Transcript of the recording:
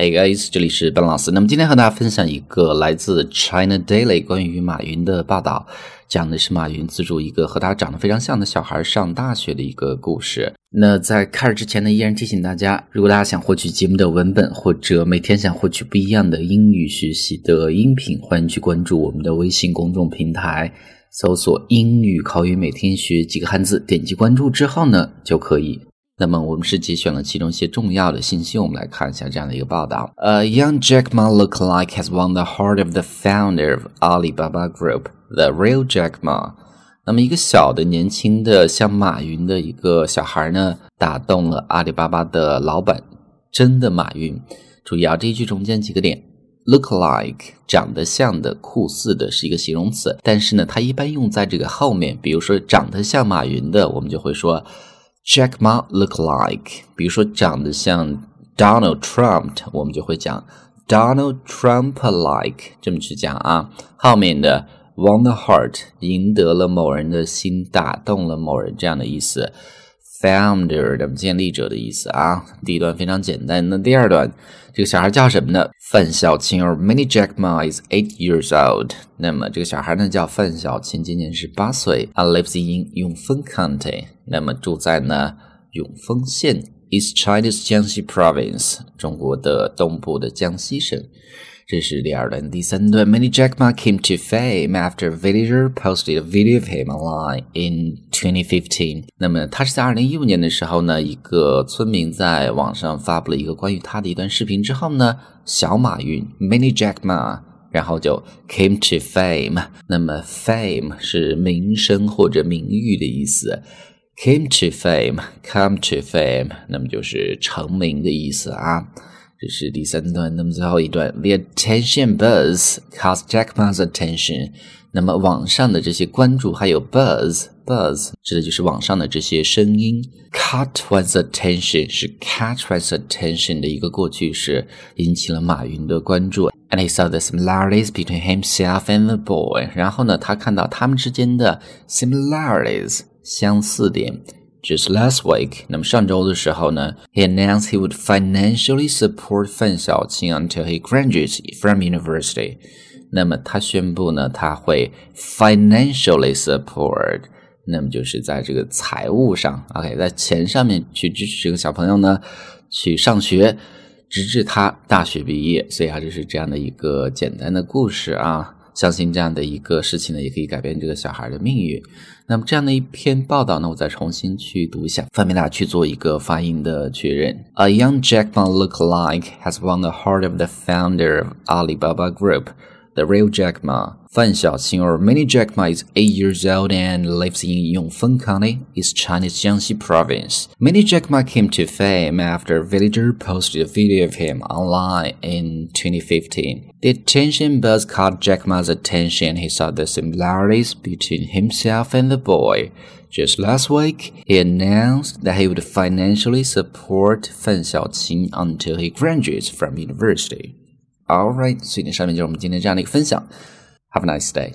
Hey guys，这里是笨老师。那么今天和大家分享一个来自 China Daily 关于马云的报道，讲的是马云资助一个和他长得非常像的小孩上大学的一个故事。那在开始之前呢，依然提醒大家，如果大家想获取节目的文本，或者每天想获取不一样的英语学习的音频，欢迎去关注我们的微信公众平台，搜索“英语口语每天学几个汉字”，点击关注之后呢，就可以。那么我们是节选了其中一些重要的信息，我们来看一下这样的一个报道。呃，Young Jack Ma look like has won the heart of the founder of Alibaba Group, the real Jack Ma。那么一个小的年轻的像马云的一个小孩呢，打动了阿里巴巴的老板，真的马云。注意啊，这一句中间几个点，look like 长得像的、酷似的是一个形容词，但是呢，它一般用在这个后面，比如说长得像马云的，我们就会说。Jack Ma look like，比如说长得像 Donald Trump，我们就会讲 Donald Trump like，这么去讲啊。后面的 won the heart，赢得了某人的心，打动了某人这样的意思。Founder 的建立者的意思啊。第一段非常简单，那第二段，这个小孩叫什么呢？范小青，or Mini Jack Ma is eight years old。那么这个小孩呢叫范小青，今年是八岁。I lives in 永丰 County。那么住在呢永丰县，East China's Jiangxi Province，中国的东部的江西省。这是第二段，第三段。Many Jack Ma came to fame after a villager posted a video of him online in 2015。那么他是在二零一五年的时候呢，一个村民在网上发布了一个关于他的一段视频之后呢，小马云 Many Jack Ma，然后就 came to fame。那么 fame 是名声或者名誉的意思，came to fame，come to fame，那么就是成名的意思啊。 这是第三段，那么最后一段，The attention buzz caused Jack Ma's attention。那么网上的这些关注还有 buzz，buzz 指的就是网上的这些声音。Caught one's attention 是 catch one's attention 的一个过去式，引起了马云的关注。And he saw the similarities between himself and the boy。然后呢，他看到他们之间的 similarities 相似点。Just last week，那么上周的时候呢，he announced he would financially support 范小青 until he graduates from university。那么他宣布呢，他会 financially support，那么就是在这个财务上，OK，在钱上面去支持这个小朋友呢去上学，直至他大学毕业。所以啊，这是这样的一个简单的故事啊。相信这样的一个事情呢，也可以改变这个小孩的命运。那么这样的一篇报道呢，我再重新去读一下，方便大家去做一个发音的确认。A young Jack Ma look like has won the heart of the founder of Alibaba Group. The real Jack Ma, Fan Xiaoqing or Mini Jack Ma is 8 years old and lives in Yongfeng County, East China's Jiangxi province. Mini Jack Ma came to fame after a villager posted a video of him online in 2015. The attention buzz caught Jack Ma's attention. He saw the similarities between himself and the boy. Just last week, he announced that he would financially support Fan Xiaoqing until he graduates from university. All right，所以呢，上面就是我们今天这样的一个分享。Have a nice day.